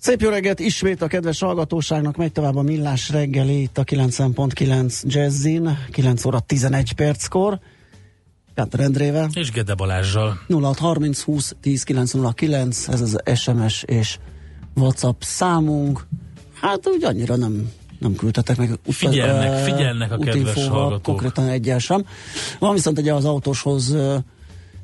Szép jó reggelt ismét a kedves hallgatóságnak, megy tovább a millás reggeli itt a 90.9 Jazzin, 9 óra 11 perckor. Kántor Endrével. És Gede Balázsjal. 0630 20 10 909, ez az SMS és WhatsApp számunk. Hát úgy annyira nem nem küldtetek meg utal, figyelnek, figyelnek a kedves hallgatók. Konkrétan egyel sem. Van viszont egy az autóshoz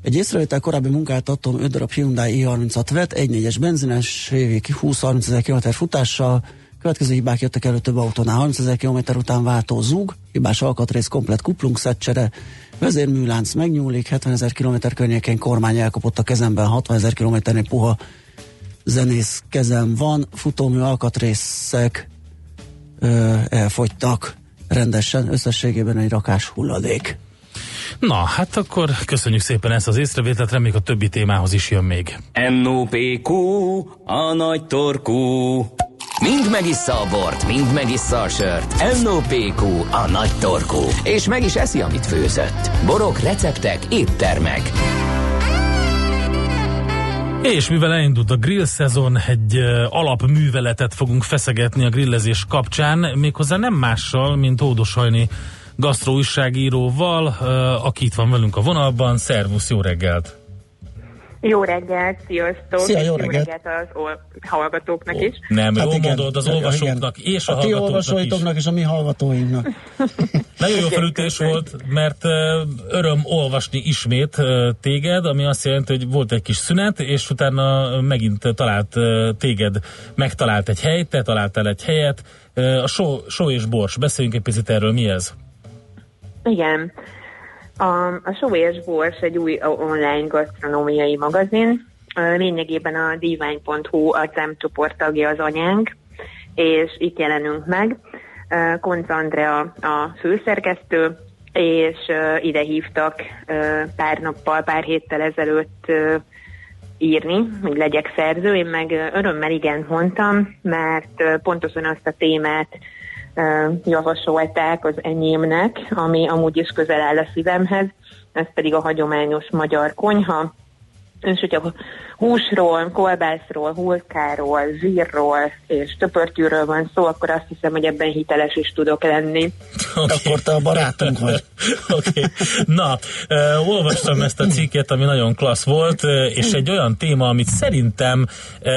egy észrevétel korábbi munkát adtam 5 darab Hyundai i30-at vett, 1.4-es benzines, évi 20-30 ezer km futással, Következő hibák jöttek elő több autónál. 30 ezer km után váltó zúg, hibás alkatrész, komplet kuplungszetcsere, vezérműlánc megnyúlik, 70 ezer km környékén kormány elkapott a kezemben, 60 ezer kilométernél puha zenész kezem van, futómű alkatrészek ö, elfogytak rendesen, összességében egy rakás hulladék. Na, hát akkor köszönjük szépen ezt az észrevételt, reméljük a többi témához is jön még. NOPQ, a nagy torkú. Mind megissza a bort, mind megissza a sört. NOPQ, a nagy torkú. És meg is eszi, amit főzött. Borok, receptek, éttermek. És mivel elindult a grill szezon, egy alapműveletet fogunk feszegetni a grillezés kapcsán, méghozzá nem mással, mint Ódosajni gasztroújságíróval, aki itt van velünk a vonalban. Szervusz, jó reggelt! Jó reggelt, sziasztok! Szia, jó, jó reggelt. reggelt az ol- hallgatóknak is. Nem, hát jól igen, mondod az olvasóknak igen. és a, a ti olvasóitoknak is. és a mi hallgatóinknak. Nagyon jó felütés volt, mert öröm olvasni ismét téged, ami azt jelenti, hogy volt egy kis szünet, és utána megint talált téged, megtalált egy helyt, te találtál egy helyet. A só, só és bors, beszéljünk egy picit erről, mi ez? Igen. A, a Só és Bors egy új online gasztronómiai magazin. Lényegében a divány.hu a csoport tagja az anyánk, és itt jelenünk meg. Konc Andrea a főszerkesztő, és ide hívtak pár nappal, pár héttel ezelőtt írni, hogy legyek szerző. Én meg örömmel igen mondtam, mert pontosan azt a témát javasolták az enyémnek, ami amúgy is közel áll a szívemhez, ez pedig a hagyományos magyar konyha, és hogyha húsról, kolbászról, hulkáról, zsírról és töpörtyűről van szó, akkor azt hiszem, hogy ebben hiteles is tudok lenni. Okay. Akkor te a barátunk vagy. Oké. Okay. Na, uh, olvastam ezt a cikket, ami nagyon klassz volt, és egy olyan téma, amit szerintem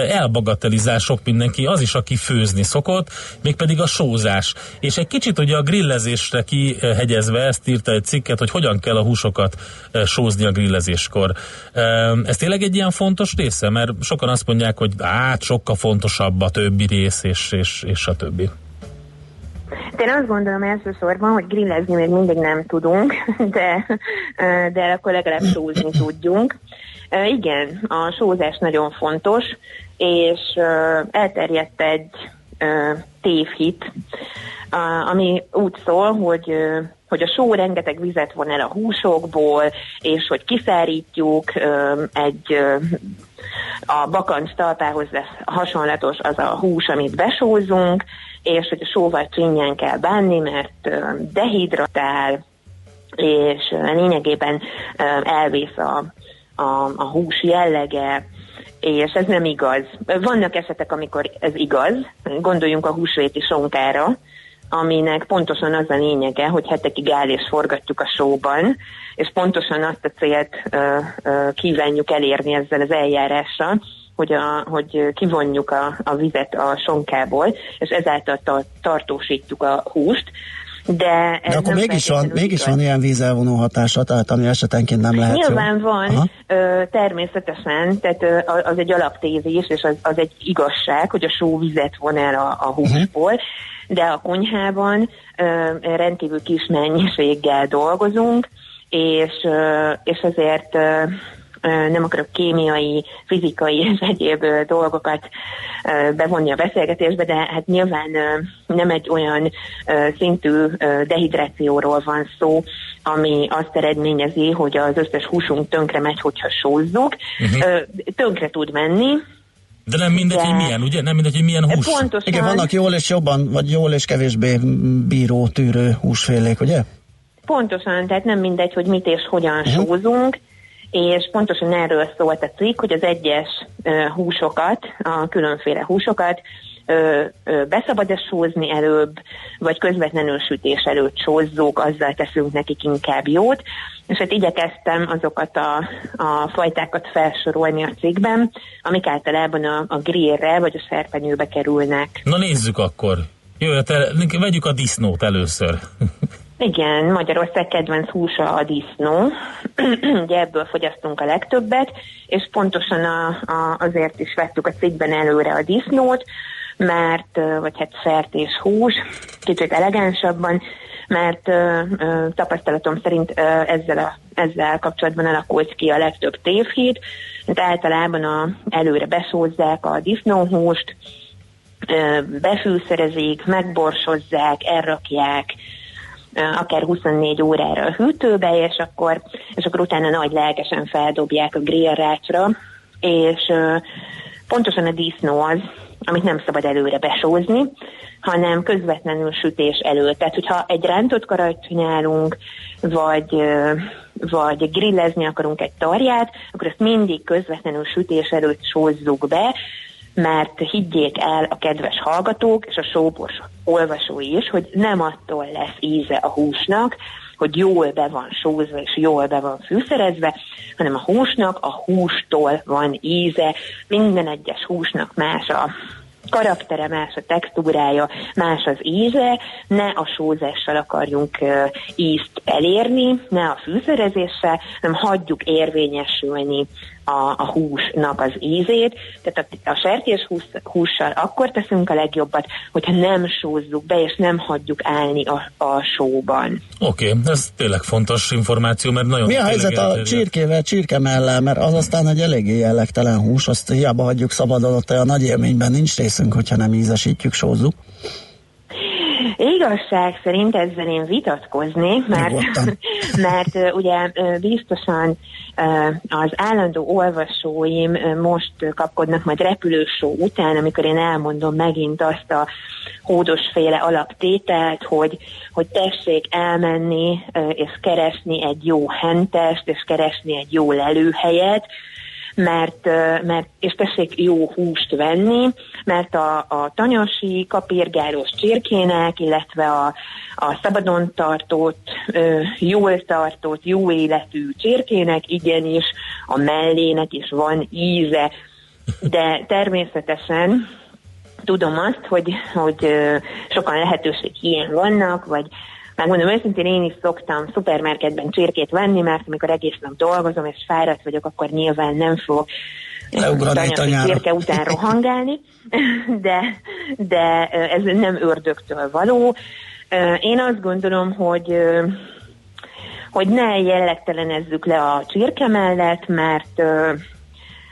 elbagatelizál sok mindenki, az is, aki főzni szokott, mégpedig a sózás. És egy kicsit ugye a grillezésre kihegyezve ezt írta egy cikket, hogy hogyan kell a húsokat sózni a grillezéskor. Ez tényleg egy ilyen fontos része? Mert sokan azt mondják, hogy hát sokkal fontosabb a többi rész, és, és, és a többi. Én azt gondolom elsősorban, hogy grillezni még mindig nem tudunk, de, de akkor legalább sózni tudjunk. Igen, a sózás nagyon fontos, és elterjedt egy tévhit, ami úgy szól, hogy hogy a só rengeteg vizet von el a húsokból, és hogy kiszárítjuk egy a bakancs talpához lesz hasonlatos az a hús, amit besózunk, és hogy a sóval csinyán kell bánni, mert dehidratál, és lényegében elvész a, a, a hús jellege, és ez nem igaz. Vannak esetek, amikor ez igaz, gondoljunk a húsvéti sonkára, aminek pontosan az a lényege, hogy hetekig áll és forgatjuk a sóban, és pontosan azt a célt ö, ö, kívánjuk elérni ezzel az eljárással, hogy, a, hogy kivonjuk a, a vizet a sonkából, és ezáltal ta, tartósítjuk a húst. De, ez De akkor mégis van, mégis van ilyen vízelvonó hatása, tehát ami esetenként nem lehet Nyilván jó. van, ö, természetesen, tehát ö, az egy alaptézés, és az, az egy igazság, hogy a só vizet von el a, a húsból, uh-huh de a konyhában rendkívül kis mennyiséggel dolgozunk, és, és ezért nem akarok kémiai, fizikai és egyéb dolgokat bevonni a beszélgetésbe, de hát nyilván nem egy olyan szintű dehidrációról van szó, ami azt eredményezi, hogy az összes húsunk tönkre megy, hogyha sózzuk. Uh-huh. Tönkre tud menni, de nem mindegy, de... hogy milyen, ugye? Nem mindegy, hogy milyen hús. Pontosan. Igen, vannak jól és jobban, vagy jól és kevésbé bíró, tűrő húsfélék, ugye? Pontosan, tehát nem mindegy, hogy mit és hogyan uh-huh. sózunk, és pontosan erről szólt a cikk, hogy az egyes húsokat, a különféle húsokat ö, ö, beszabad-e sózni előbb, vagy közvetlenül sütés előtt sózzuk, azzal teszünk nekik inkább jót. És hát igyekeztem azokat a, a fajtákat felsorolni a cikkben, amik általában a, a grillre vagy a serpenyőbe kerülnek. Na nézzük akkor. Jöjjön, el, vegyük a disznót először. Igen, Magyarország kedvenc húsa a disznó. Ugye ebből fogyasztunk a legtöbbet, és pontosan a, a, azért is vettük a cikkben előre a disznót, mert, vagy hát szert és hús, kicsit elegánsabban, mert ö, ö, tapasztalatom szerint ö, ezzel, a, ezzel kapcsolatban alakult ki a legtöbb tévhit, mert általában a, előre besózzák a disznóhúst, ö, befűszerezik, megborsozzák, elrakják, akár 24 órára a hűtőbe, és akkor, és akkor utána nagy lelkesen feldobják a grillrácsra, és pontosan a disznó az, amit nem szabad előre besózni, hanem közvetlenül sütés előtt. Tehát, hogyha egy rántott karajt csinálunk, vagy, vagy grillezni akarunk egy tarját, akkor ezt mindig közvetlenül sütés előtt sózzuk be, mert higgyék el a kedves hallgatók és a sóbors olvasói is, hogy nem attól lesz íze a húsnak, hogy jól be van sózva és jól be van fűszerezve, hanem a húsnak a hústól van íze, minden egyes húsnak más a karaktere, más a textúrája, más az íze, ne a sózással akarjunk ízt elérni, ne a fűszerezéssel, hanem hagyjuk érvényesülni a, a húsnak az ízét. Tehát a, a sertés hús, hússal akkor teszünk a legjobbat, hogyha nem sózzuk be, és nem hagyjuk állni a, a sóban. Oké, okay, ez tényleg fontos információ, mert nagyon... Mi a helyzet a csirkével, csirkemellel, mert az aztán egy eléggé jellegtelen hús, azt hiába hagyjuk szabadon, ott a nagy élményben nincs részünk, hogyha nem ízesítjük, sózzuk. Igazság szerint ezzel én vitatkoznék, mert, mert ugye biztosan az állandó olvasóim most kapkodnak majd repülősó után, amikor én elmondom megint azt a hódosféle alaptételt, hogy, hogy tessék elmenni és keresni egy jó hentest, és keresni egy jó lelőhelyet, mert, mert és tessék jó húst venni, mert a, a tanyasi kapirgáros csirkének, illetve a, a szabadon tartott, jól tartott, jó életű csirkének igenis a mellének is van íze, de természetesen tudom azt, hogy, hogy sokan lehetőség ilyen vannak, vagy Megmondom őszintén, én is szoktam szupermarketben csirkét venni, mert amikor egész nap dolgozom és fáradt vagyok, akkor nyilván nem fog csirke után rohangálni, de, de ez nem ördögtől való. Én azt gondolom, hogy hogy ne jellegtelenezzük le a csirke mellett, mert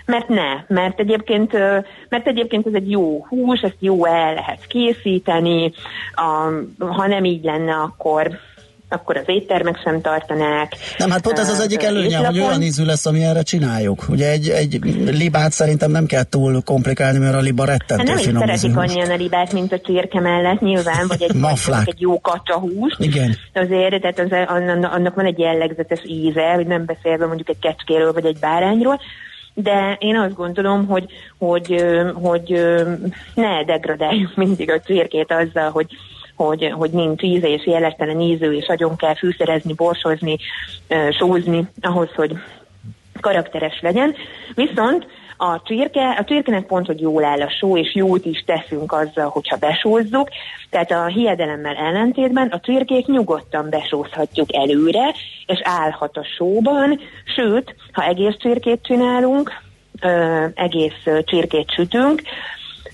mert ne, mert egyébként, mert egyébként ez egy jó hús, ezt jó el lehet készíteni, ha nem így lenne, akkor akkor az éttermek sem tartanák. Nem, hát pont ez az egyik előnye, hogy olyan ízű lesz, ami erre csináljuk. Ugye egy, egy libát szerintem nem kell túl komplikálni, mert a liba rettentő hát nem is szeretik annyian a libát, mint a csirke mellett nyilván, vagy egy, vagy egy jó hús. Igen. Azért, tehát az, annak van egy jellegzetes íze, hogy nem beszélve mondjuk egy kecskéről, vagy egy bárányról, de én azt gondolom, hogy, hogy, hogy ne degradáljuk mindig a csirkét azzal, hogy, hogy, hogy nincs íze és jellegtelen ízű, és nagyon kell fűszerezni, borsozni, sózni ahhoz, hogy karakteres legyen. Viszont a csirke, a csirkenek pont, hogy jól áll a só, és jót is teszünk azzal, hogyha besózzuk. Tehát a hiedelemmel ellentétben a csirkék nyugodtan besózhatjuk előre, és állhat a sóban, sőt, ha egész csirkét csinálunk, ö, egész csirkét sütünk,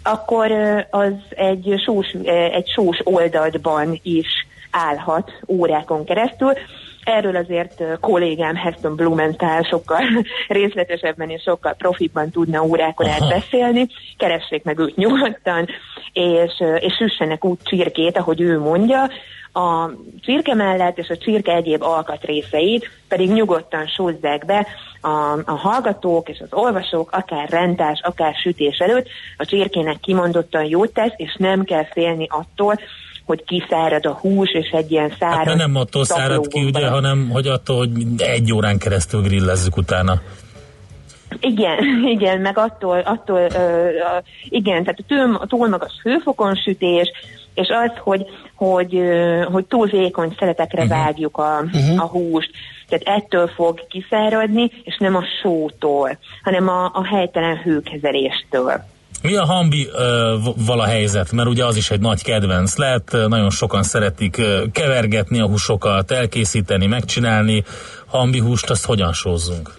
akkor az egy sós, egy sós oldalban is állhat órákon keresztül, Erről azért kollégám Heston Blumenthal sokkal részletesebben és sokkal profibban tudna órákon át beszélni. Keressék meg őt nyugodtan, és, és süssenek úgy csirkét, ahogy ő mondja, a csirke mellett és a csirke egyéb alkatrészeit pedig nyugodtan sózzák be a, a hallgatók és az olvasók, akár rentás, akár sütés előtt. A csirkének kimondottan jót tesz, és nem kell félni attól, hogy kiszárad a hús, és egy ilyen száraz... Hát nem attól szárad ki, ugye, hanem hogy attól, hogy egy órán keresztül grillezzük utána. Igen, igen, meg attól, attól ö, ö, igen, tehát a, túl, a túl magas hőfokon sütés, és az, hogy, hogy, hogy túl vékony szeletekre uh-huh. vágjuk a, uh-huh. a húst, tehát ettől fog kiszáradni, és nem a sótól, hanem a, a helytelen hőkezeléstől. Mi a hambi vala helyzet? Mert ugye az is egy nagy kedvenc lett, nagyon sokan szeretik kevergetni a húsokat, elkészíteni, megcsinálni. Hambi húst azt hogyan sózzunk?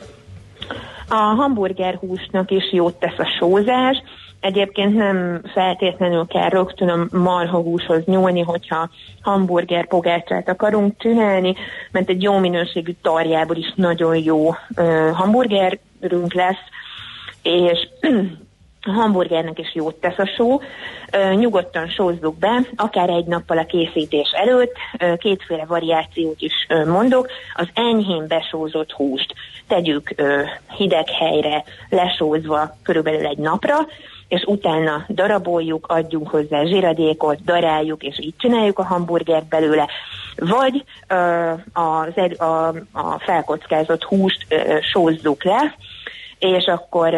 A hamburger húsnak is jót tesz a sózás, Egyébként nem feltétlenül kell rögtön a marhahúshoz nyúlni, hogyha hamburger pogácsát akarunk csinálni, mert egy jó minőségű tarjából is nagyon jó uh, hamburgerünk lesz, és a hamburgernek is jót tesz a só. Nyugodtan sózzuk be, akár egy nappal a készítés előtt, kétféle variációt is mondok. Az enyhén besózott húst tegyük hideg helyre lesózva körülbelül egy napra, és utána daraboljuk, adjunk hozzá zsiradékot, daráljuk, és így csináljuk a hamburgert belőle, vagy az, a, a felkockázott húst sózzuk le, és akkor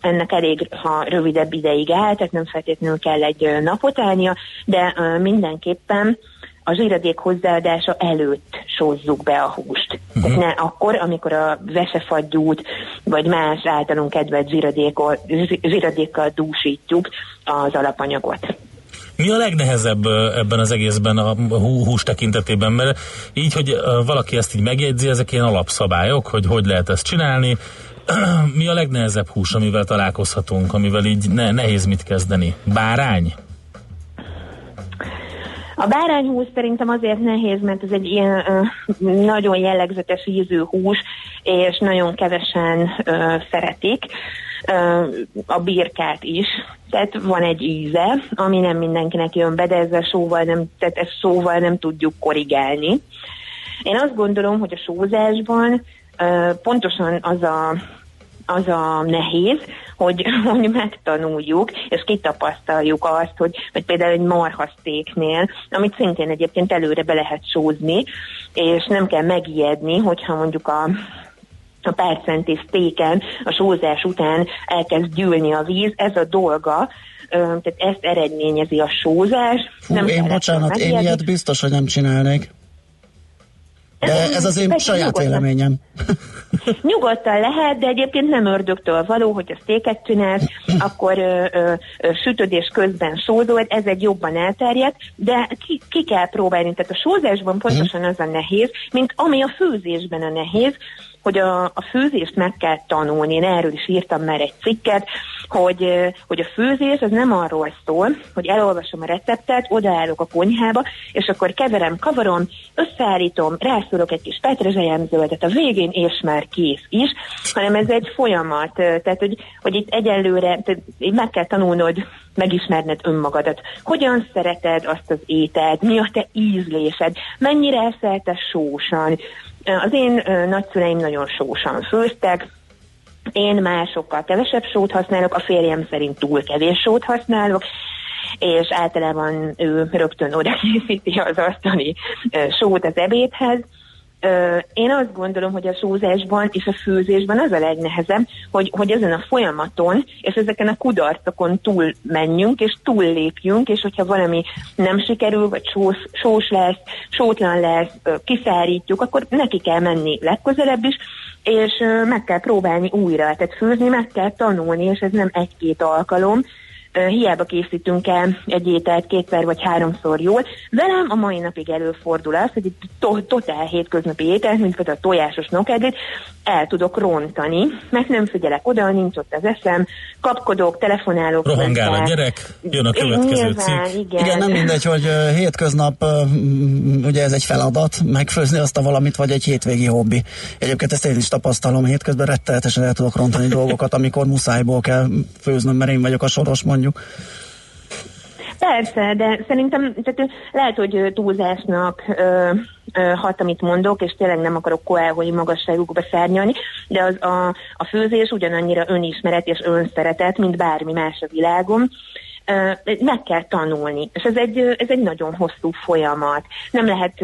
ennek elég, ha rövidebb ideig áll, tehát nem feltétlenül kell egy napot állnia, de mindenképpen a zsíradék hozzáadása előtt sózzuk be a húst. Uh-huh. Tehát ne akkor, amikor a vesefagyút vagy más általunk kedvelt zsíradékkal dúsítjuk az alapanyagot. Mi a legnehezebb ebben az egészben a hús tekintetében? Mert így, hogy valaki ezt így megjegyzi, ezek ilyen alapszabályok, hogy hogy lehet ezt csinálni. Mi a legnehezebb hús, amivel találkozhatunk, amivel így ne, nehéz mit kezdeni? Bárány? A bárányhús szerintem azért nehéz, mert ez egy ilyen ö, nagyon jellegzetes ízű hús, és nagyon kevesen ö, szeretik ö, a birkát is. Tehát van egy íze, ami nem mindenkinek jön be, de ezzel sóval nem, tehát ezt szóval nem tudjuk korrigálni. Én azt gondolom, hogy a sózásban pontosan az a az a nehéz, hogy, hogy megtanuljuk, és kitapasztaljuk azt, hogy, hogy például egy marhasztéknél, amit szintén egyébként előre be lehet sózni, és nem kell megijedni, hogyha mondjuk a a percenti sztéken a sózás után elkezd gyűlni a víz, ez a dolga, tehát ezt eredményezi a sózás. Fú, nem én bocsánat, én ilyet biztos, hogy nem csinálnék. De ez az én Persze, saját nyugodtan. véleményem. Nyugodtan lehet, de egyébként nem ördögtől való, hogy a sztéket csinálsz, akkor ö, ö, sütödés közben sózol, ez egy jobban elterjedt, de ki, ki kell próbálni. Tehát a sózásban pontosan az a nehéz, mint ami a főzésben a nehéz, hogy a, a főzést meg kell tanulni. Én erről is írtam már egy cikket, hogy, hogy a főzés az nem arról szól, hogy elolvasom a receptet, odaállok a konyhába, és akkor keverem, kavarom, összeállítom, rászorok egy kis petrezselyemzöldet a végén, és már kész is, hanem ez egy folyamat. Tehát, hogy, hogy itt egyelőre tehát meg kell tanulnod megismerned önmagadat. Hogyan szereted azt az ételt, mi a te ízlésed, mennyire eszel sósan, az én nagyszüleim nagyon sósan főztek, én már sokkal kevesebb sót használok, a férjem szerint túl kevés sót használok, és általában ő rögtön oda készíti az asztali sót az ebédhez, én azt gondolom, hogy a sózásban és a főzésben az a legnehezebb, hogy, hogy ezen a folyamaton és ezeken a kudarcokon túl menjünk, és túl lépjünk, és hogyha valami nem sikerül, vagy sós, sós lesz, sótlan lesz, kiszárítjuk, akkor neki kell menni legközelebb is, és meg kell próbálni újra. Tehát főzni meg kell tanulni, és ez nem egy-két alkalom, hiába készítünk el egy ételt kétszer vagy háromszor jól. Velem a mai napig előfordul az, hogy egy to- totál hétköznapi ételt, mint a tojásos nokedlit, el tudok rontani, mert nem figyelek oda, nincs ott az eszem, kapkodok, telefonálok. Rohangál a gyerek, jön a következő Nyilván, cikk. igen. Igen, nem mindegy, hogy hétköznap, ugye ez egy feladat, megfőzni azt a valamit, vagy egy hétvégi hobbi. Egyébként ezt én is tapasztalom, hétközben rettenetesen el tudok rontani dolgokat, amikor muszájból kell főznöm, mert én vagyok a soros mondjuk. Persze, de szerintem tehát lehet, hogy túlzásnak ö, ö, hat, amit mondok, és tényleg nem akarok koelhoi magasságukba szárnyalni, de az a, a főzés ugyanannyira önismeret és önszeretet, mint bármi más a világon. Meg kell tanulni, és ez egy, ez egy nagyon hosszú folyamat. Nem lehet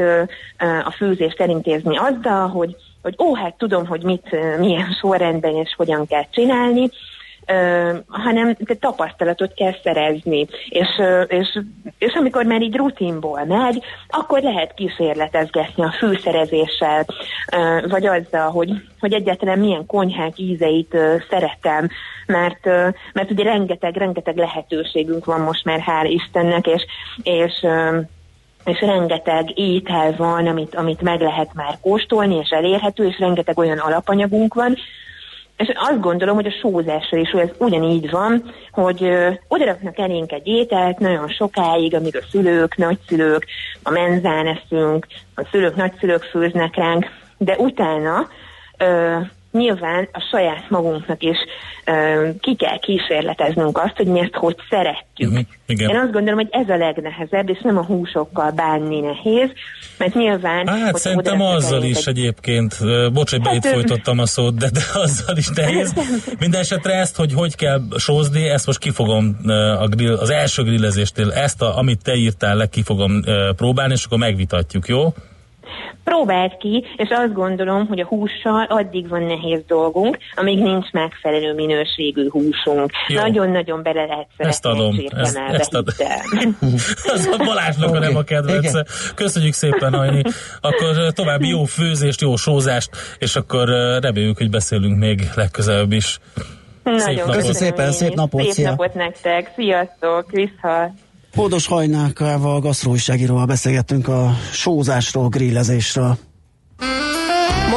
a főzést elintézni azzal, hogy, hogy ó, hát tudom, hogy mit, milyen sorrendben és hogyan kell csinálni, hanem te tapasztalatot kell szerezni, és, és, és amikor már így rutinból megy, akkor lehet kísérletezgetni a fűszerezéssel, vagy azzal, hogy, hogy egyáltalán milyen konyhák ízeit szeretem, mert, mert ugye rengeteg, rengeteg lehetőségünk van most már, hál' Istennek, és, és és rengeteg étel van, amit, amit meg lehet már kóstolni, és elérhető, és rengeteg olyan alapanyagunk van, és azt gondolom, hogy a sózásra is ez ugyanígy van, hogy ö, odaraknak elénk egy ételt nagyon sokáig, amíg a szülők, nagyszülők, a menzán eszünk, a szülők, nagyszülők főznek ránk, de utána nyilván a saját magunknak is ö, ki kell kísérleteznünk azt, hogy mi ezt hogy szeretjük. Mhm, igen. Én azt gondolom, hogy ez a legnehezebb, és nem a húsokkal bánni nehéz, mert nyilván... Hát szerintem azzal is egy- egyébként, bocs, hogy Hát, folytottam a szót, de, de azzal is nehéz. Minden esetre ezt, hogy hogy kell sózni, ezt most kifogom a grill, az első grillezéstől, ezt, a, amit te írtál le, ki fogom ö, próbálni, és akkor megvitatjuk, jó? Próbáld ki, és azt gondolom, hogy a hússal addig van nehéz dolgunk, amíg nincs megfelelő minőségű húsunk. Jó. Nagyon-nagyon bele lehet Ezt adom. szeretni Ezt, ezt ad... Az a Balázsnak a nem a kedvence. Köszönjük szépen, Hajni. Akkor további jó főzést, jó sózást, és akkor reméljük, hogy beszélünk még legközelebb is. Nagyon napot. köszönöm szépen, szép napot, Szép szia. napot nektek, sziasztok, vissza. Hódos Hajnákával, gasztróújságíróval beszélgettünk a sózásról, grillezésről.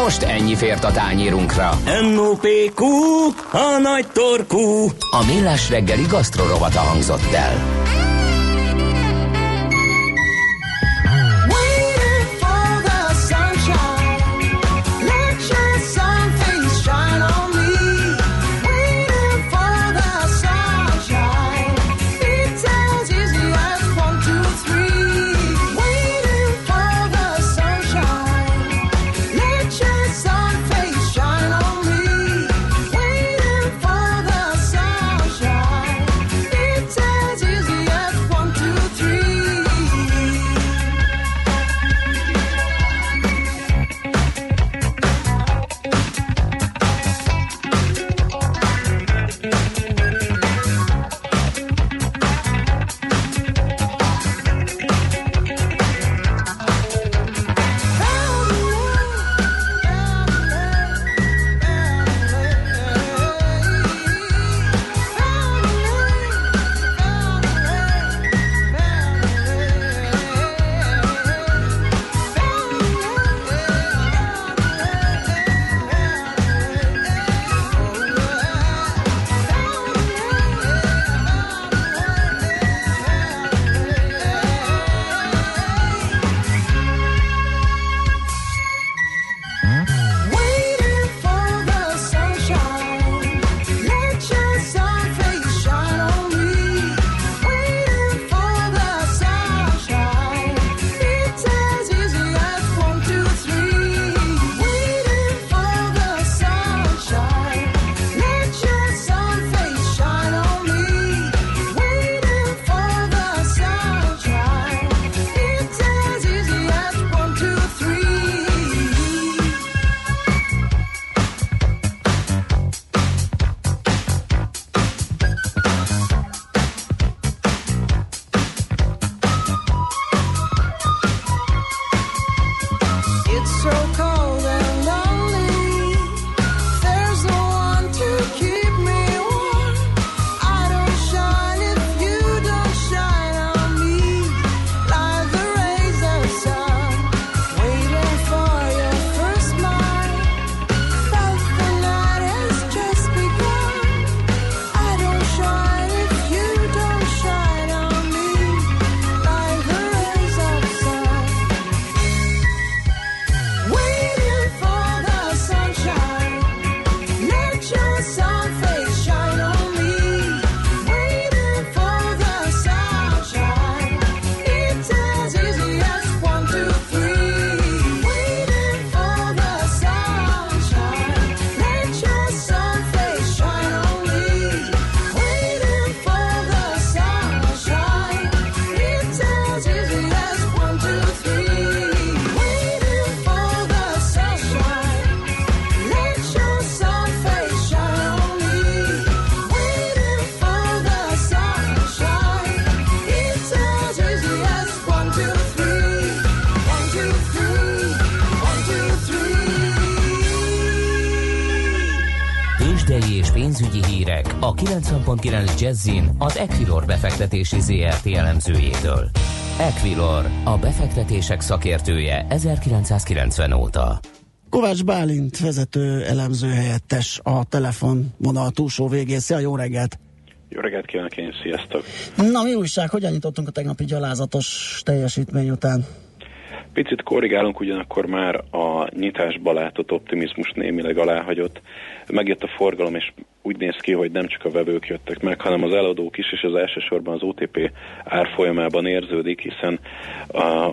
Most ennyi fért a tányérunkra. M.O.P.Q. A nagy torkú. A Millás reggeli gasztrorovata hangzott el. 90.9 Jazzin az Equilor befektetési ZRT elemzőjétől. Equilor, a befektetések szakértője 1990 óta. Kovács Bálint vezető elemző helyettes a telefon vonal túlsó végén. Szia, jó reggelt! Jó reggelt kívánok én, sziasztok! Na mi újság, hogyan nyitottunk a tegnapi gyalázatos teljesítmény után? Picit korrigálunk, ugyanakkor már a nyitásba látott optimizmus némileg aláhagyott. Megjött a forgalom, és úgy néz ki, hogy nem csak a vevők jöttek meg, hanem az eladók is, és az elsősorban az OTP árfolyamában érződik, hiszen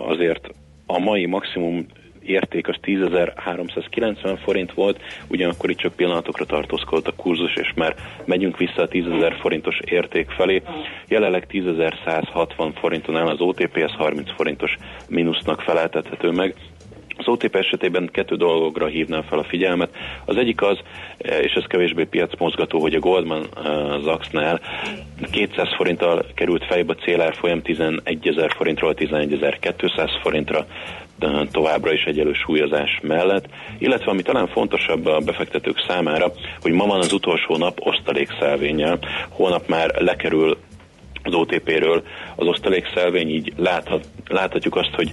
azért a mai maximum érték az 10.390 forint volt, ugyanakkor itt csak pillanatokra tartózkodott a kurzus, és már megyünk vissza a 10.000 forintos érték felé. Jelenleg 10.160 forinton áll az OTP, ez 30 forintos mínusznak feleltethető meg. Az OTP esetében kettő dolgogra hívnám fel a figyelmet. Az egyik az, és ez kevésbé piacmozgató, hogy a Goldman Sachsnál 200 forinttal került fejbe a célárfolyam 11 ezer forintról 11.200 forintra továbbra is egyelő súlyozás mellett, illetve ami talán fontosabb a befektetők számára, hogy ma van az utolsó nap osztalékszelvénnyel, holnap már lekerül az OTP-ről az osztalékszelvény, így láthat, láthatjuk azt, hogy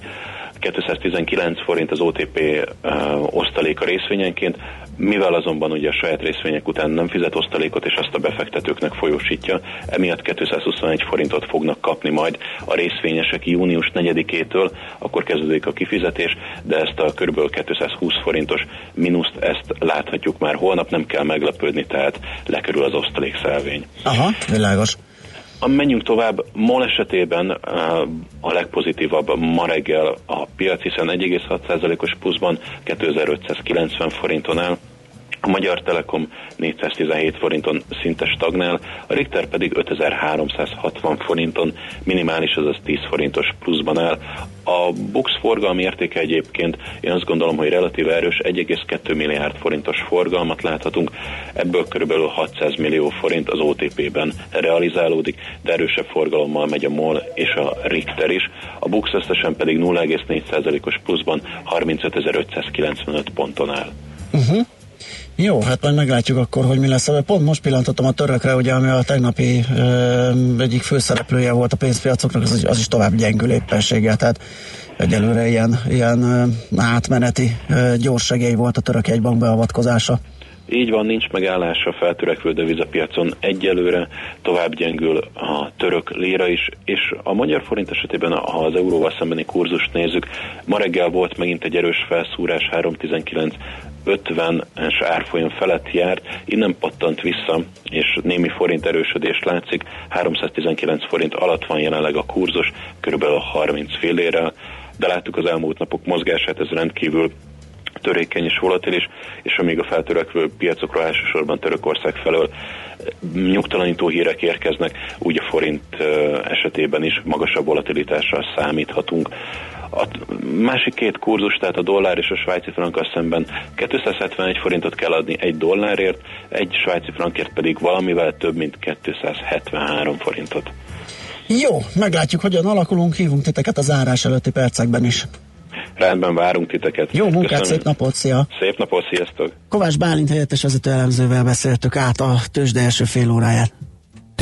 219 forint az OTP uh, osztaléka részvényenként, mivel azonban ugye a saját részvények után nem fizet osztalékot, és azt a befektetőknek folyósítja, emiatt 221 forintot fognak kapni majd a részvényesek június 4-től, akkor kezdődik a kifizetés, de ezt a kb. 220 forintos mínuszt, ezt láthatjuk már holnap, nem kell meglepődni, tehát lekerül az osztalékszelvény. Aha, világos. Menjünk tovább, MOL esetében a legpozitívabb ma reggel a piac, hiszen 1,6%-os pluszban 2590 forinton áll, a Magyar Telekom 417 forinton szinte stagnál, a Richter pedig 5360 forinton minimális, azaz 10 forintos pluszban áll. A Bux forgalmi értéke egyébként én azt gondolom, hogy relatív erős, 1,2 milliárd forintos forgalmat láthatunk, ebből kb. 600 millió forint az OTP-ben realizálódik, de erősebb forgalommal megy a MOL és a Richter is. A Bux összesen pedig 0,4%-os pluszban 35.595 ponton áll. Uh-huh. Jó, hát majd meglátjuk akkor, hogy mi lesz. Pont most pillantottam a törökre, ugye, ami a tegnapi ö, egyik főszereplője volt a pénzpiacoknak, az, az is tovább gyengül éppenséggel, tehát egyelőre ilyen, ilyen átmeneti ö, gyors volt a török egybank beavatkozása. Így van, nincs megállás a feltörekvő devizapiacon. Egyelőre tovább gyengül a török léra is, és a magyar forint esetében, ha az euróval szembeni kurzust nézzük, ma reggel volt megint egy erős felszúrás, 319 50-es árfolyam felett járt, innen pattant vissza, és némi forint erősödés látszik, 319 forint alatt van jelenleg a kurzus, körülbelül 30 fillérrel, de láttuk az elmúlt napok mozgását, ez rendkívül törékeny és volatilis, és amíg a feltörekvő piacokra elsősorban Törökország felől nyugtalanító hírek érkeznek, úgy a forint esetében is magasabb volatilitással számíthatunk. A másik két kurzus, tehát a dollár és a svájci frankkal szemben 271 forintot kell adni egy dollárért, egy svájci frankért pedig valamivel több, mint 273 forintot. Jó, meglátjuk, hogyan alakulunk, hívunk titeket az árás előtti percekben is. Rendben, várunk titeket. Jó munkát, szép napot, szia! Szép napot, sziasztok! Kovács Bálint helyettes vezető elemzővel beszéltük át a tőzsde első fél óráját.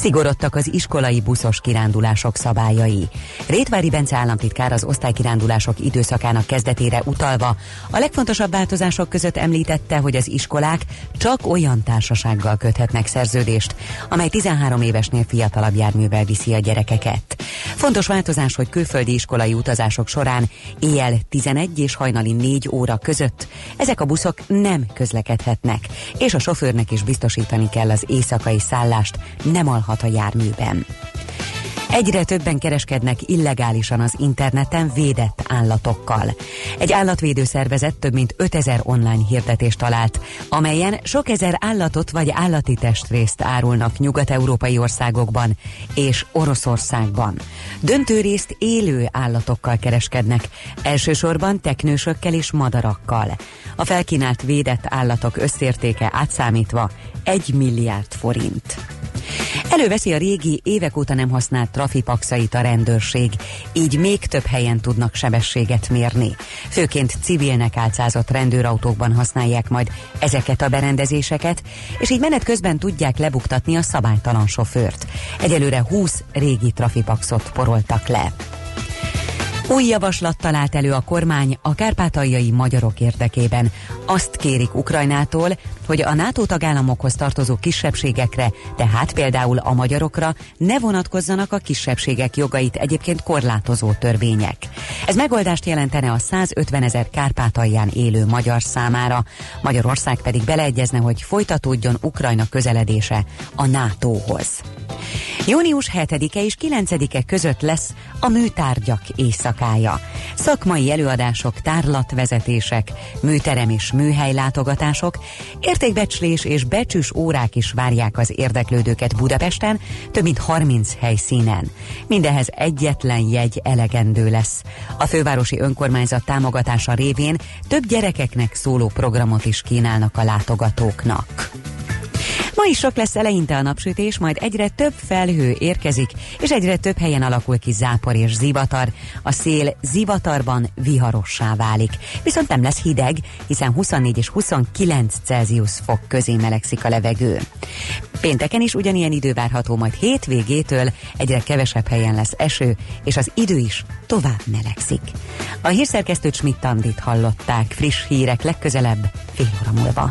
Szigorodtak az iskolai buszos kirándulások szabályai. Rétvári Bence államtitkár az osztálykirándulások időszakának kezdetére utalva a legfontosabb változások között említette, hogy az iskolák csak olyan társasággal köthetnek szerződést, amely 13 évesnél fiatalabb járművel viszi a gyerekeket. Fontos változás, hogy külföldi iskolai utazások során éjjel 11 és hajnali 4 óra között ezek a buszok nem közlekedhetnek, és a sofőrnek is biztosítani kell az éjszakai szállást, nem alhat a járműben. Egyre többen kereskednek illegálisan az interneten védett állatokkal. Egy állatvédő szervezet több mint 5000 online hirdetést talált, amelyen sok ezer állatot vagy állati testrészt árulnak nyugat-európai országokban és Oroszországban. Döntő részt élő állatokkal kereskednek, elsősorban teknősökkel és madarakkal. A felkínált védett állatok összértéke átszámítva 1 milliárd forint. Előveszi a régi, évek óta nem használt trafipaxait a rendőrség, így még több helyen tudnak sebességet mérni. Főként civilnek álcázott rendőrautókban használják majd ezeket a berendezéseket, és így menet közben tudják lebuktatni a szabálytalan sofőrt. Egyelőre 20 régi trafipaxot poroltak le. Új javaslat talált elő a kormány a kárpátaljai magyarok érdekében. Azt kérik Ukrajnától, hogy a NATO tagállamokhoz tartozó kisebbségekre, tehát például a magyarokra ne vonatkozzanak a kisebbségek jogait egyébként korlátozó törvények. Ez megoldást jelentene a 150 ezer Kárpátalján élő magyar számára, Magyarország pedig beleegyezne, hogy folytatódjon Ukrajna közeledése a NATO-hoz. Június 7-e és 9-e között lesz a műtárgyak éjszakája. Szakmai előadások, tárlatvezetések, műterem és műhely látogatások, értékbecslés és becsűs órák is várják az érdeklődőket Budapesten, több mint 30 helyszínen. Mindehez egyetlen jegy elegendő lesz. A fővárosi önkormányzat támogatása révén több gyerekeknek szóló programot is kínálnak a látogatóknak. Ma is sok lesz eleinte a napsütés, majd egyre több felhő érkezik, és egyre több helyen alakul ki zápor és zivatar. A szél zivatarban viharossá válik. Viszont nem lesz hideg, hiszen 24 és 29 Celsius fok közé melegszik a levegő. Pénteken is ugyanilyen idő várható, majd hétvégétől egyre kevesebb helyen lesz eső, és az idő is tovább melegszik. A hírszerkesztőt Schmidt-Tandit hallották, friss hírek legközelebb fél óra múlva.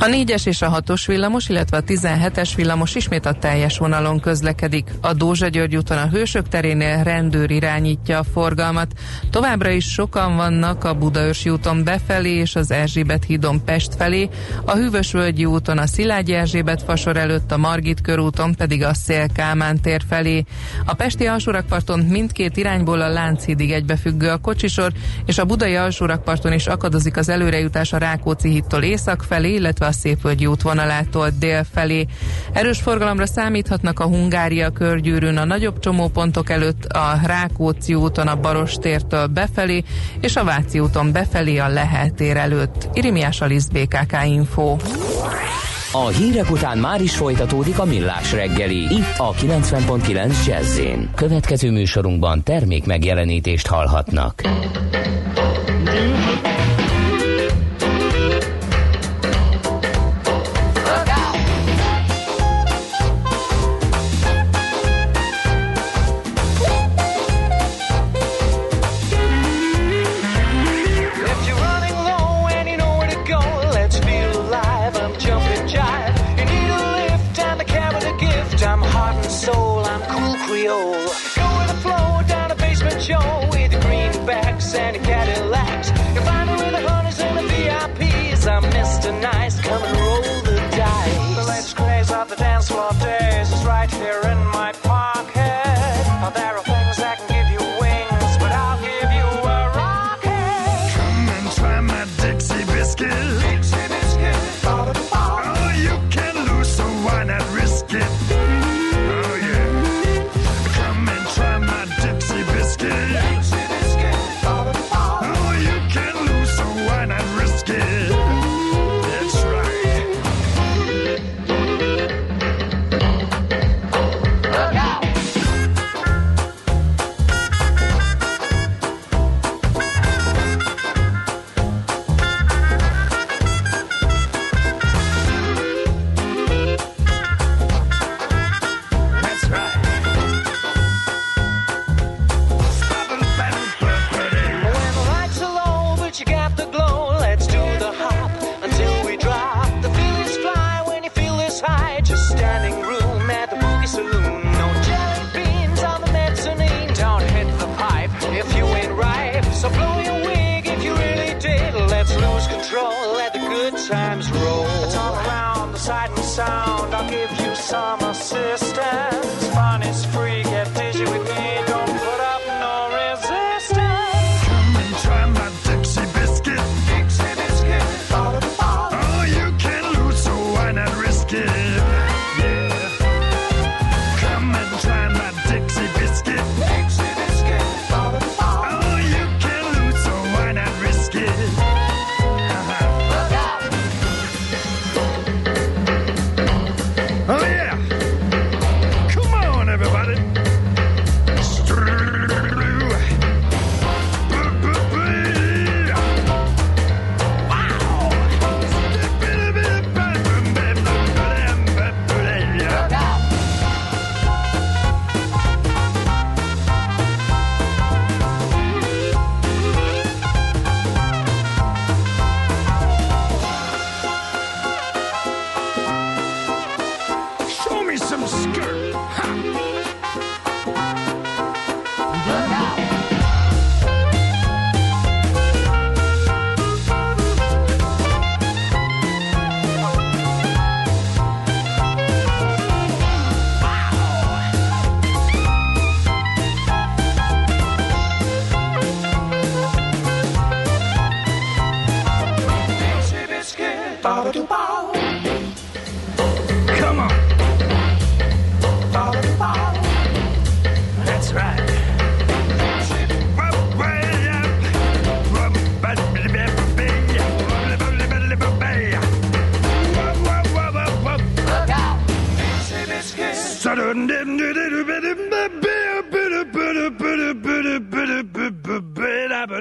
A 4-es és a 6-os villamos, illetve a 17-es villamos ismét a teljes vonalon közlekedik. A Dózsa György úton a Hősök terénél rendőr irányítja a forgalmat. Továbbra is sokan vannak a Budaörsi úton befelé és az Erzsébet hídon Pest felé, a Hűvösvölgyi úton a Szilágyi Erzsébet fasor előtt, a Margit körúton pedig a Szél Kálmán tér felé. A Pesti alsórakparton mindkét irányból a Lánchídig egybefüggő a kocsisor, és a Budai alsórakparton is akadozik az előrejutás a Rákóczi hídtól észak felé, illetve a Szépvölgyi útvonalától dél felé. Erős forgalomra számíthatnak a Hungária körgyűrűn a nagyobb csomópontok előtt, a Rákóczi úton a Barostértől befelé, és a Váci úton befelé a Lehel előtt. Irimiás Alisz BKK Info. A hírek után már is folytatódik a millás reggeli, itt a 90.9 jazz Következő műsorunkban termék megjelenítést hallhatnak.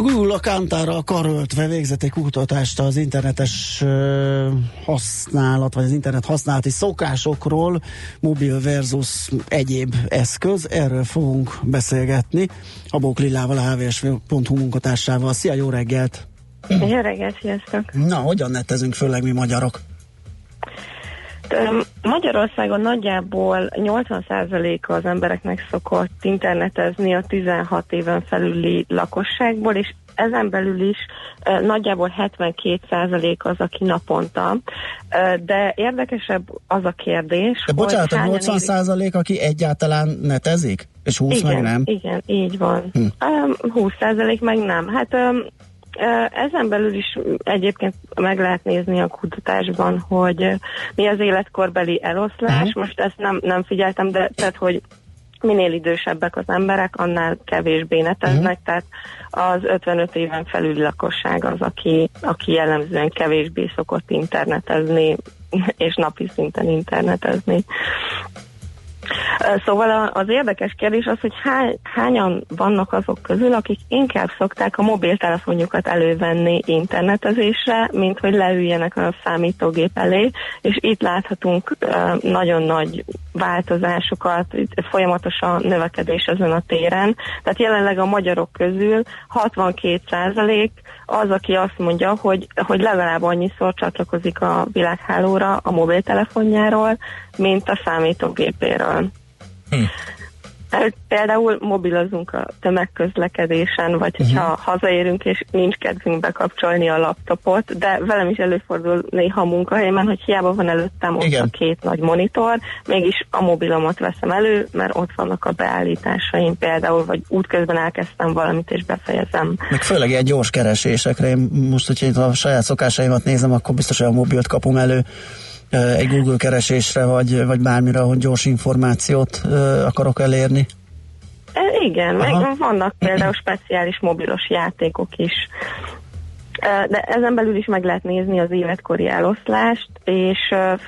A Google a Kantára karöltve végzett egy kutatást az internetes használat, vagy az internet használati szokásokról, mobil versus egyéb eszköz. Erről fogunk beszélgetni. Abók Lillával, a hvs.hu munkatársával. Szia, jó reggelt! Jó reggelt, sziasztok! Na, hogyan nettezünk főleg mi magyarok? Öm, Magyarországon nagyjából 80% az embereknek szokott internetezni a 16 éven felüli lakosságból, és ezen belül is ö, nagyjából 72% az, aki naponta. Ö, De érdekesebb az a kérdés, De bocsánat, hogy a hányan 80 érik- százalék, aki egyáltalán netezik? És 20 igen, meg nem? Igen, így van. Hm. Öm, 20% meg nem. Hát ezen belül is egyébként meg lehet nézni a kutatásban, hogy mi az életkorbeli eloszlás. Mhm. Most ezt nem, nem figyeltem, de tehát, hogy minél idősebbek az emberek, annál kevésbé neteznek, Mhm. tehát az 55 éven felüli lakosság az, aki, aki jellemzően kevésbé szokott internetezni, és napi szinten internetezni. Szóval a- az érdekes kérdés az, hogy hány, hányan vannak azok közül, akik inkább szokták a mobiltelefonjukat elővenni internetezésre, mint hogy leüljenek a számítógép elé, és itt láthatunk nagyon nagy változásokat, itt folyamatosan növekedés ezen a téren. Tehát jelenleg a magyarok közül 62% az, aki azt mondja, hogy, hogy legalább annyiszor csatlakozik a világhálóra a mobiltelefonjáról, mint a számítógépéről. Hm. Tehát Például mobilozunk a tömegközlekedésen, vagy hogyha hazaérünk és nincs kedvünk bekapcsolni a laptopot, de velem is előfordul néha a munkahelyemen, hogy hiába van előttem ott Igen. a két nagy monitor, mégis a mobilomat veszem elő, mert ott vannak a beállításaim például, vagy útközben elkezdtem valamit és befejezem. Meg főleg ilyen gyors keresésekre. Én most, hogyha itt a saját szokásaimat nézem, akkor biztos, hogy a mobilt kapom elő egy Google keresésre, vagy, vagy bármire, hogy gyors információt akarok elérni. Igen, Aha. meg vannak például speciális mobilos játékok is. De ezen belül is meg lehet nézni az életkori eloszlást, és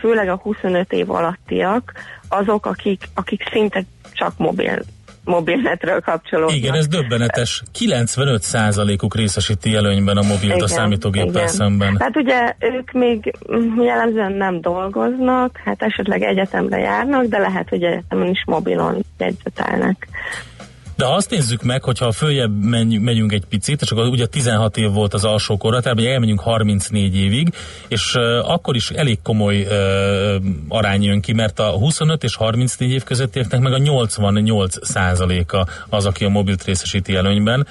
főleg a 25 év alattiak azok, akik, akik szinte csak mobil mobilnetről kapcsolódnak. Igen, ez döbbenetes. 95%-uk részesíti előnyben a mobilt a Igen, számítógéppel igen. szemben. Hát ugye ők még jellemzően nem dolgoznak, hát esetleg egyetemre járnak, de lehet, hogy egyetemen is mobilon jegyzetelnek. De ha azt nézzük meg, hogyha följebb megyünk egy picit, és akkor ugye 16 év volt az alsó korhatár, vagy elmegyünk 34 évig, és akkor is elég komoly arány jön ki, mert a 25 és 34 év közöttieknek meg a 88 százaléka az, aki a mobilt részesíti előnyben.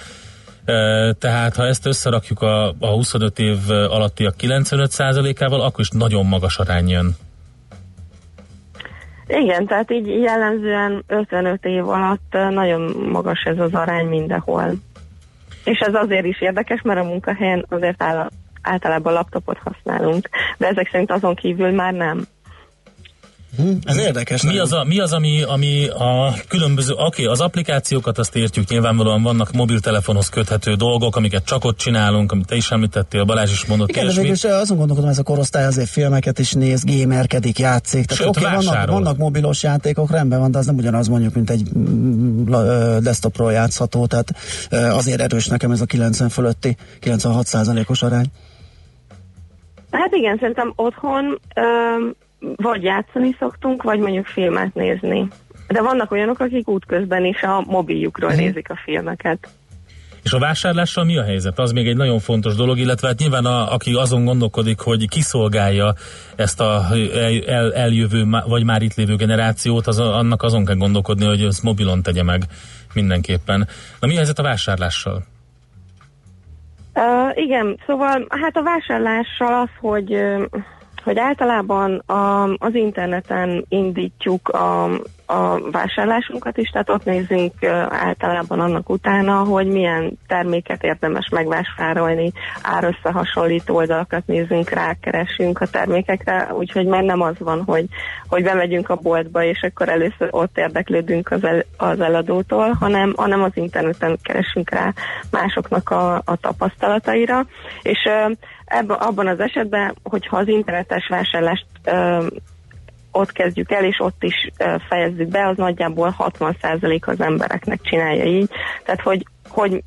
Tehát ha ezt összerakjuk a, a 25 év alattiak 95 százalékával, akkor is nagyon magas arány jön. Igen, tehát így jellemzően 55 év alatt nagyon magas ez az arány mindenhol. És ez azért is érdekes, mert a munkahelyen azért áll, általában laptopot használunk, de ezek szerint azon kívül már nem. Ez érdekes. Mi az, a, mi az ami, ami a különböző, oké, okay, az applikációkat azt értjük, nyilvánvalóan vannak mobiltelefonhoz köthető dolgok, amiket csak ott csinálunk, amit te is említettél, Balázs is mondott, Igen, de végül azon gondolkodom, ez a korosztály azért filmeket is néz, gamerkedik, játszik. Tehát Sőt, oké, vannak, vásárol. vannak mobilos játékok, rendben van, de az nem ugyanaz mondjuk, mint egy mm, desktopról játszható, tehát azért erős nekem ez a 90 fölötti, 96 százalékos arány. Hát igen, szerintem otthon ö, vagy játszani szoktunk, vagy mondjuk filmet nézni. De vannak olyanok, akik útközben is a mobiljukról nézik a filmeket. És a vásárlással mi a helyzet? Az még egy nagyon fontos dolog, illetve hát nyilván a, aki azon gondolkodik, hogy kiszolgálja ezt a el, el, eljövő, vagy már itt lévő generációt, az, annak azon kell gondolkodni, hogy ezt mobilon tegye meg mindenképpen. Na mi a helyzet a vásárlással? Uh, igen, szóval hát a vásárlással az, hogy, ö, hogy általában a, az interneten indítjuk a, a vásárlásunkat is, tehát ott nézzünk általában annak utána, hogy milyen terméket érdemes megvásárolni, árösszehasonlító oldalakat nézzünk rá, keresünk a termékekre, úgyhogy már nem az van, hogy, hogy bemegyünk a boltba, és akkor először ott érdeklődünk az, el, az eladótól, hanem, hanem az interneten keresünk rá másoknak a, a tapasztalataira, és ebben, abban az esetben, hogyha az internetes vásárlást ö, ott kezdjük el, és ott is ö, fejezzük be, az nagyjából 60% az embereknek csinálja így. Tehát, hogy, hogy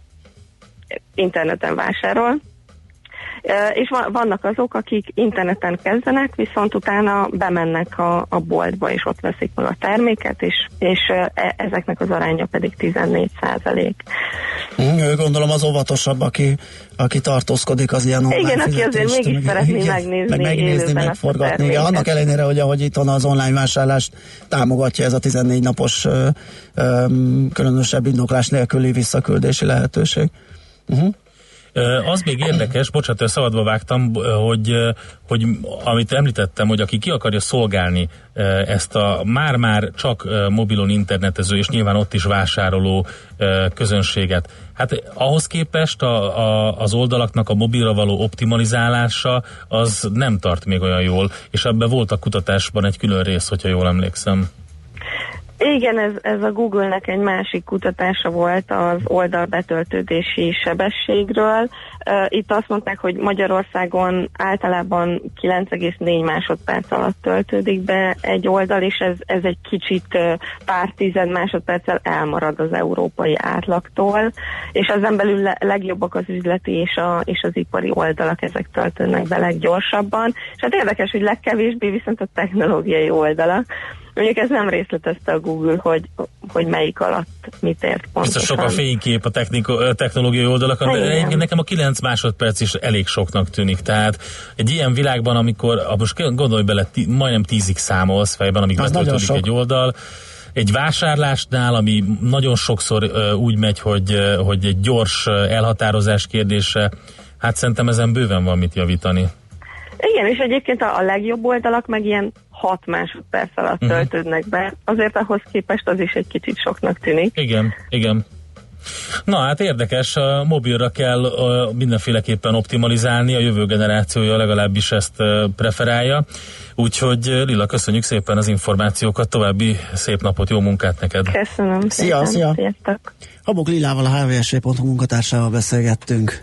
interneten vásárol, és va- vannak azok, akik interneten kezdenek, viszont utána bemennek a, a boltba, és ott veszik meg a terméket, és, és e- ezeknek az aránya pedig 14 százalék. Mm, gondolom az óvatosabb, aki, aki tartózkodik az ilyen online Igen, aki azért mégis meg- szeretné igen, megnézni meg megnézni, megforgatni. Igen, annak ellenére, hogy ahogy itt van az online vásárlást támogatja ez a 14 napos ö, ö, különösebb indoklás nélküli visszaküldési lehetőség. Uh-huh. Az még érdekes, bocsánat, szabadba vágtam, hogy, hogy amit említettem, hogy aki ki akarja szolgálni ezt a már-már csak mobilon internetező, és nyilván ott is vásároló közönséget, hát ahhoz képest a, a, az oldalaknak a mobilra való optimalizálása az nem tart még olyan jól, és ebben volt a kutatásban egy külön rész, hogyha jól emlékszem. Igen, ez, ez a Google-nek egy másik kutatása volt az oldalbetöltődési sebességről. Itt azt mondták, hogy Magyarországon általában 9,4 másodperc alatt töltődik be egy oldal, és ez, ez egy kicsit pár tized másodperccel elmarad az európai átlagtól, és ezen belül le- legjobbak az üzleti és, a, és az ipari oldalak, ezek töltődnek be leggyorsabban. És hát érdekes, hogy legkevésbé viszont a technológiai oldalak. Mondjuk ez nem részletezte a Google, hogy, hogy melyik alatt mit ért pontosan. Biztos sok a fénykép a techniko, technológiai oldalakon, de Igen. egyébként nekem a 9 másodperc is elég soknak tűnik. Tehát egy ilyen világban, amikor, most gondolj bele, tí, majdnem 10-ig számolsz fejben, amíg sok. egy oldal, egy vásárlásnál, ami nagyon sokszor ö, úgy megy, hogy, ö, hogy egy gyors ö, elhatározás kérdése, hát szerintem ezen bőven van mit javítani. Igen, és egyébként a, a legjobb oldalak meg ilyen 6 másodperc alatt uh-huh. töltődnek be. Azért ahhoz képest az is egy kicsit soknak tűnik. Igen, igen. Na hát érdekes, a mobilra kell mindenféleképpen optimalizálni, a jövő generációja legalábbis ezt preferálja. Úgyhogy Lilla, köszönjük szépen az információkat, további szép napot, jó munkát neked! Köszönöm Szia, szépen. szia. Sziasztok. Habok Lilával, a hvsv.hu munkatársával beszélgettünk.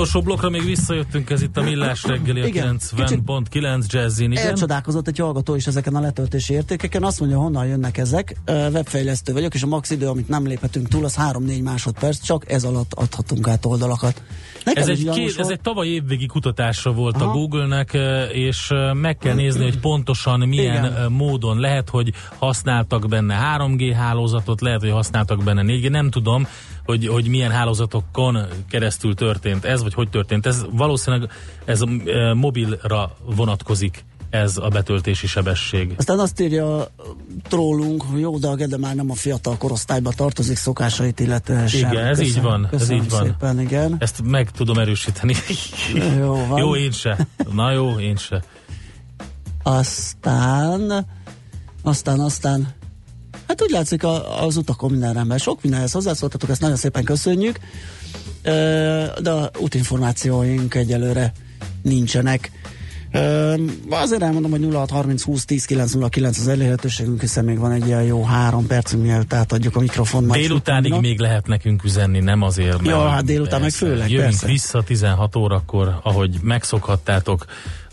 utolsó blokkra még visszajöttünk, ez itt a Millás reggeli, a 90.9 Jazzin. Igen? Elcsodálkozott egy hallgató is ezeken a letöltési értékeken, azt mondja, honnan jönnek ezek. Webfejlesztő vagyok, és a max idő, amit nem léphetünk túl, az 3-4 másodperc, csak ez alatt adhatunk át oldalakat. Ez egy, két, ez egy tavaly évvégi kutatása volt Aha. a Google-nek, és meg kell nézni, hogy pontosan milyen Igen. módon lehet, hogy használtak benne 3G hálózatot, lehet, hogy használtak benne 4G, nem tudom, hogy, hogy milyen hálózatokon keresztül történt ez, vagy hogy történt ez. Valószínűleg ez mobilra vonatkozik ez a betöltési sebesség. Aztán azt írja trollunk, hogy jó, de a Gede már nem a fiatal korosztályba tartozik szokásait illetően sem. Igen, ez így van. Ez így van. Szépen, igen. Ezt meg tudom erősíteni. jó, van. jó, én se. Na jó, én se. Aztán, aztán, aztán Hát úgy látszik a, az utakon minden rendben. Sok mindenhez hozzászóltatok, ezt nagyon szépen köszönjük, de a útinformációink egyelőre nincsenek. Azért elmondom, hogy 0630 20 10 909 az elérhetőségünk, hiszen még van egy ilyen jó három percünk, mielőtt átadjuk a mikrofon. Délutánig még lehet nekünk üzenni, nem azért, mert... jó, hát délután meg főleg, Jövünk persze. vissza 16 órakor, ahogy megszokhattátok,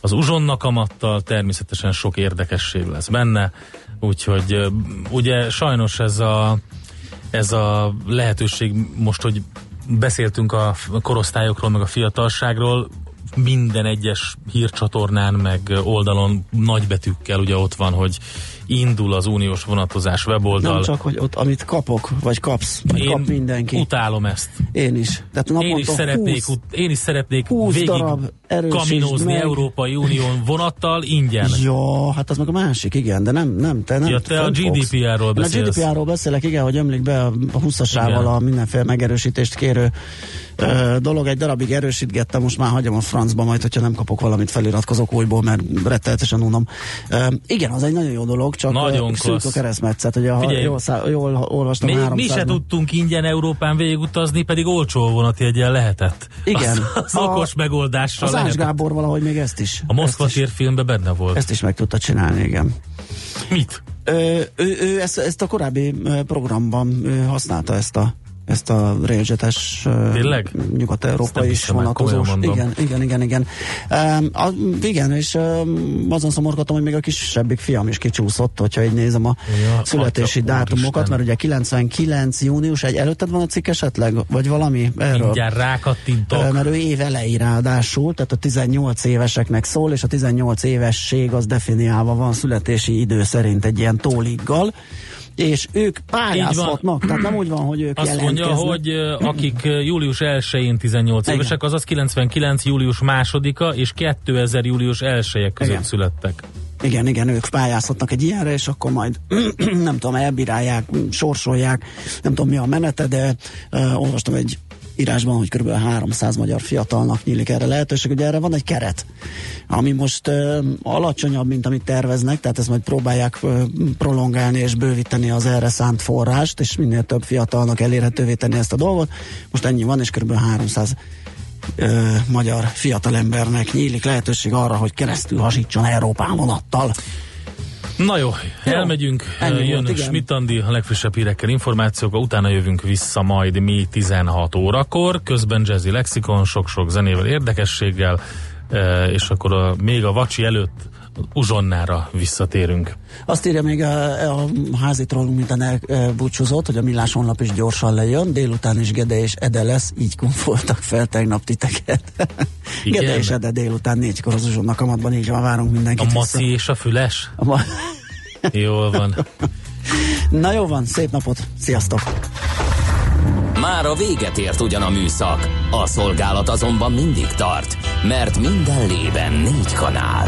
az uzsonnakamattal természetesen sok érdekesség lesz benne, úgyhogy ugye sajnos ez a, ez a lehetőség most, hogy beszéltünk a korosztályokról, meg a fiatalságról, minden egyes hírcsatornán, meg oldalon nagybetűkkel ugye ott van, hogy indul az uniós vonatozás weboldal. Nem csak, hogy ott, amit kapok, vagy kapsz, vagy Én kap mindenki. utálom ezt. Én is. Tehát Én is szeretnék, 20, ut- én is szeretnék 20 végig darab erősítsd kaminózni meg. Európai Unión vonattal ingyen. Ja, hát az meg a másik, igen, de nem, nem, te nem. Ja, te a. GDPR-ról Én a beszélsz. GDPR-ról beszélek, igen, hogy ömlik be a, a 20-asával Igen. a mindenféle megerősítést kérő ö, dolog. Egy darabig erősítgettem, most már hagyom a francba, majd, hogyha nem kapok valamit, feliratkozok újból, mert rettenetesen unom. Ö, igen, az egy nagyon jó dolog, csak Nagyon szűk a keresztmetszet, hogy a, Figyelj, jól, szá, jól olvastam, Még mi 300 se tudtunk ingyen Európán végigutazni, pedig olcsó vonatjegyen lehetett. Igen. Az, az A- okos megoldással Az Ács lehetett. Gábor valahogy még ezt is. A Moszkva ezt is, térfilmben benne volt. ezt is meg tudta csinálni, igen. Mit? Ö, ő, ő ezt, ezt a korábbi programban használta ezt a ezt a railjetes nyugat-európai is mondom. Igen, igen, igen, igen. Um, a, igen, és um, azon szomorgatom, hogy még a kisebbik fiam is kicsúszott, hogyha így nézem a Ja, születési atya, dátumokat, úristen. mert ugye 99 június, egy előtted van a cikk esetleg, vagy valami erről? Mindjárt rákattintok. Mert ő év elejé ráadásul, tehát a 18 éveseknek szól, és a 18 évesség az definiálva van születési idő szerint egy ilyen tóliggal, és ők pályázhatnak, tehát nem úgy van, hogy ők Azt mondja, hogy akik július 1-én 18 Igen. évesek, azaz 99 július 2-a és 2000 július 1 között Igen. születtek. Igen, igen, ők pályázhatnak egy ilyenre, és akkor majd nem tudom, elbírálják, sorsolják, nem tudom mi a menete, de uh, olvastam egy írásban, hogy kb. 300 magyar fiatalnak nyílik erre lehetőség. Ugye erre van egy keret, ami most uh, alacsonyabb, mint amit terveznek, tehát ezt majd próbálják uh, prolongálni és bővíteni az erre szánt forrást, és minél több fiatalnak elérhetővé tenni ezt a dolgot. Most ennyi van, és kb. 300 ö, magyar fiatalembernek nyílik lehetőség arra, hogy keresztül hasítson Európán vonattal. Na jó, Jó, elmegyünk, ennyi jön volt, igen. Schmidt Andi a legfrissebb hírekkel, információkkal, utána jövünk vissza majd mi 16 órakor, közben Jazzy Lexikon, sok-sok zenével, érdekességgel, eh, és akkor a, még a vacsi előtt uzsonnára visszatérünk. Azt írja még a, a házi trollunk minden elbúcsúzott, hogy a Millás honlap is gyorsan lejön, délután is Gede és Ede lesz, így konfoltak fel tegnap titeket. Igen? Gede és Ede délután négykor az uzsonna kamatban, így van, várunk A mindenkit. maci vissza. és a füles? A ma- Jól van. Na jó van, szép napot, sziasztok! Már a véget ért ugyan a műszak, a szolgálat azonban mindig tart, mert minden lében négy kanál.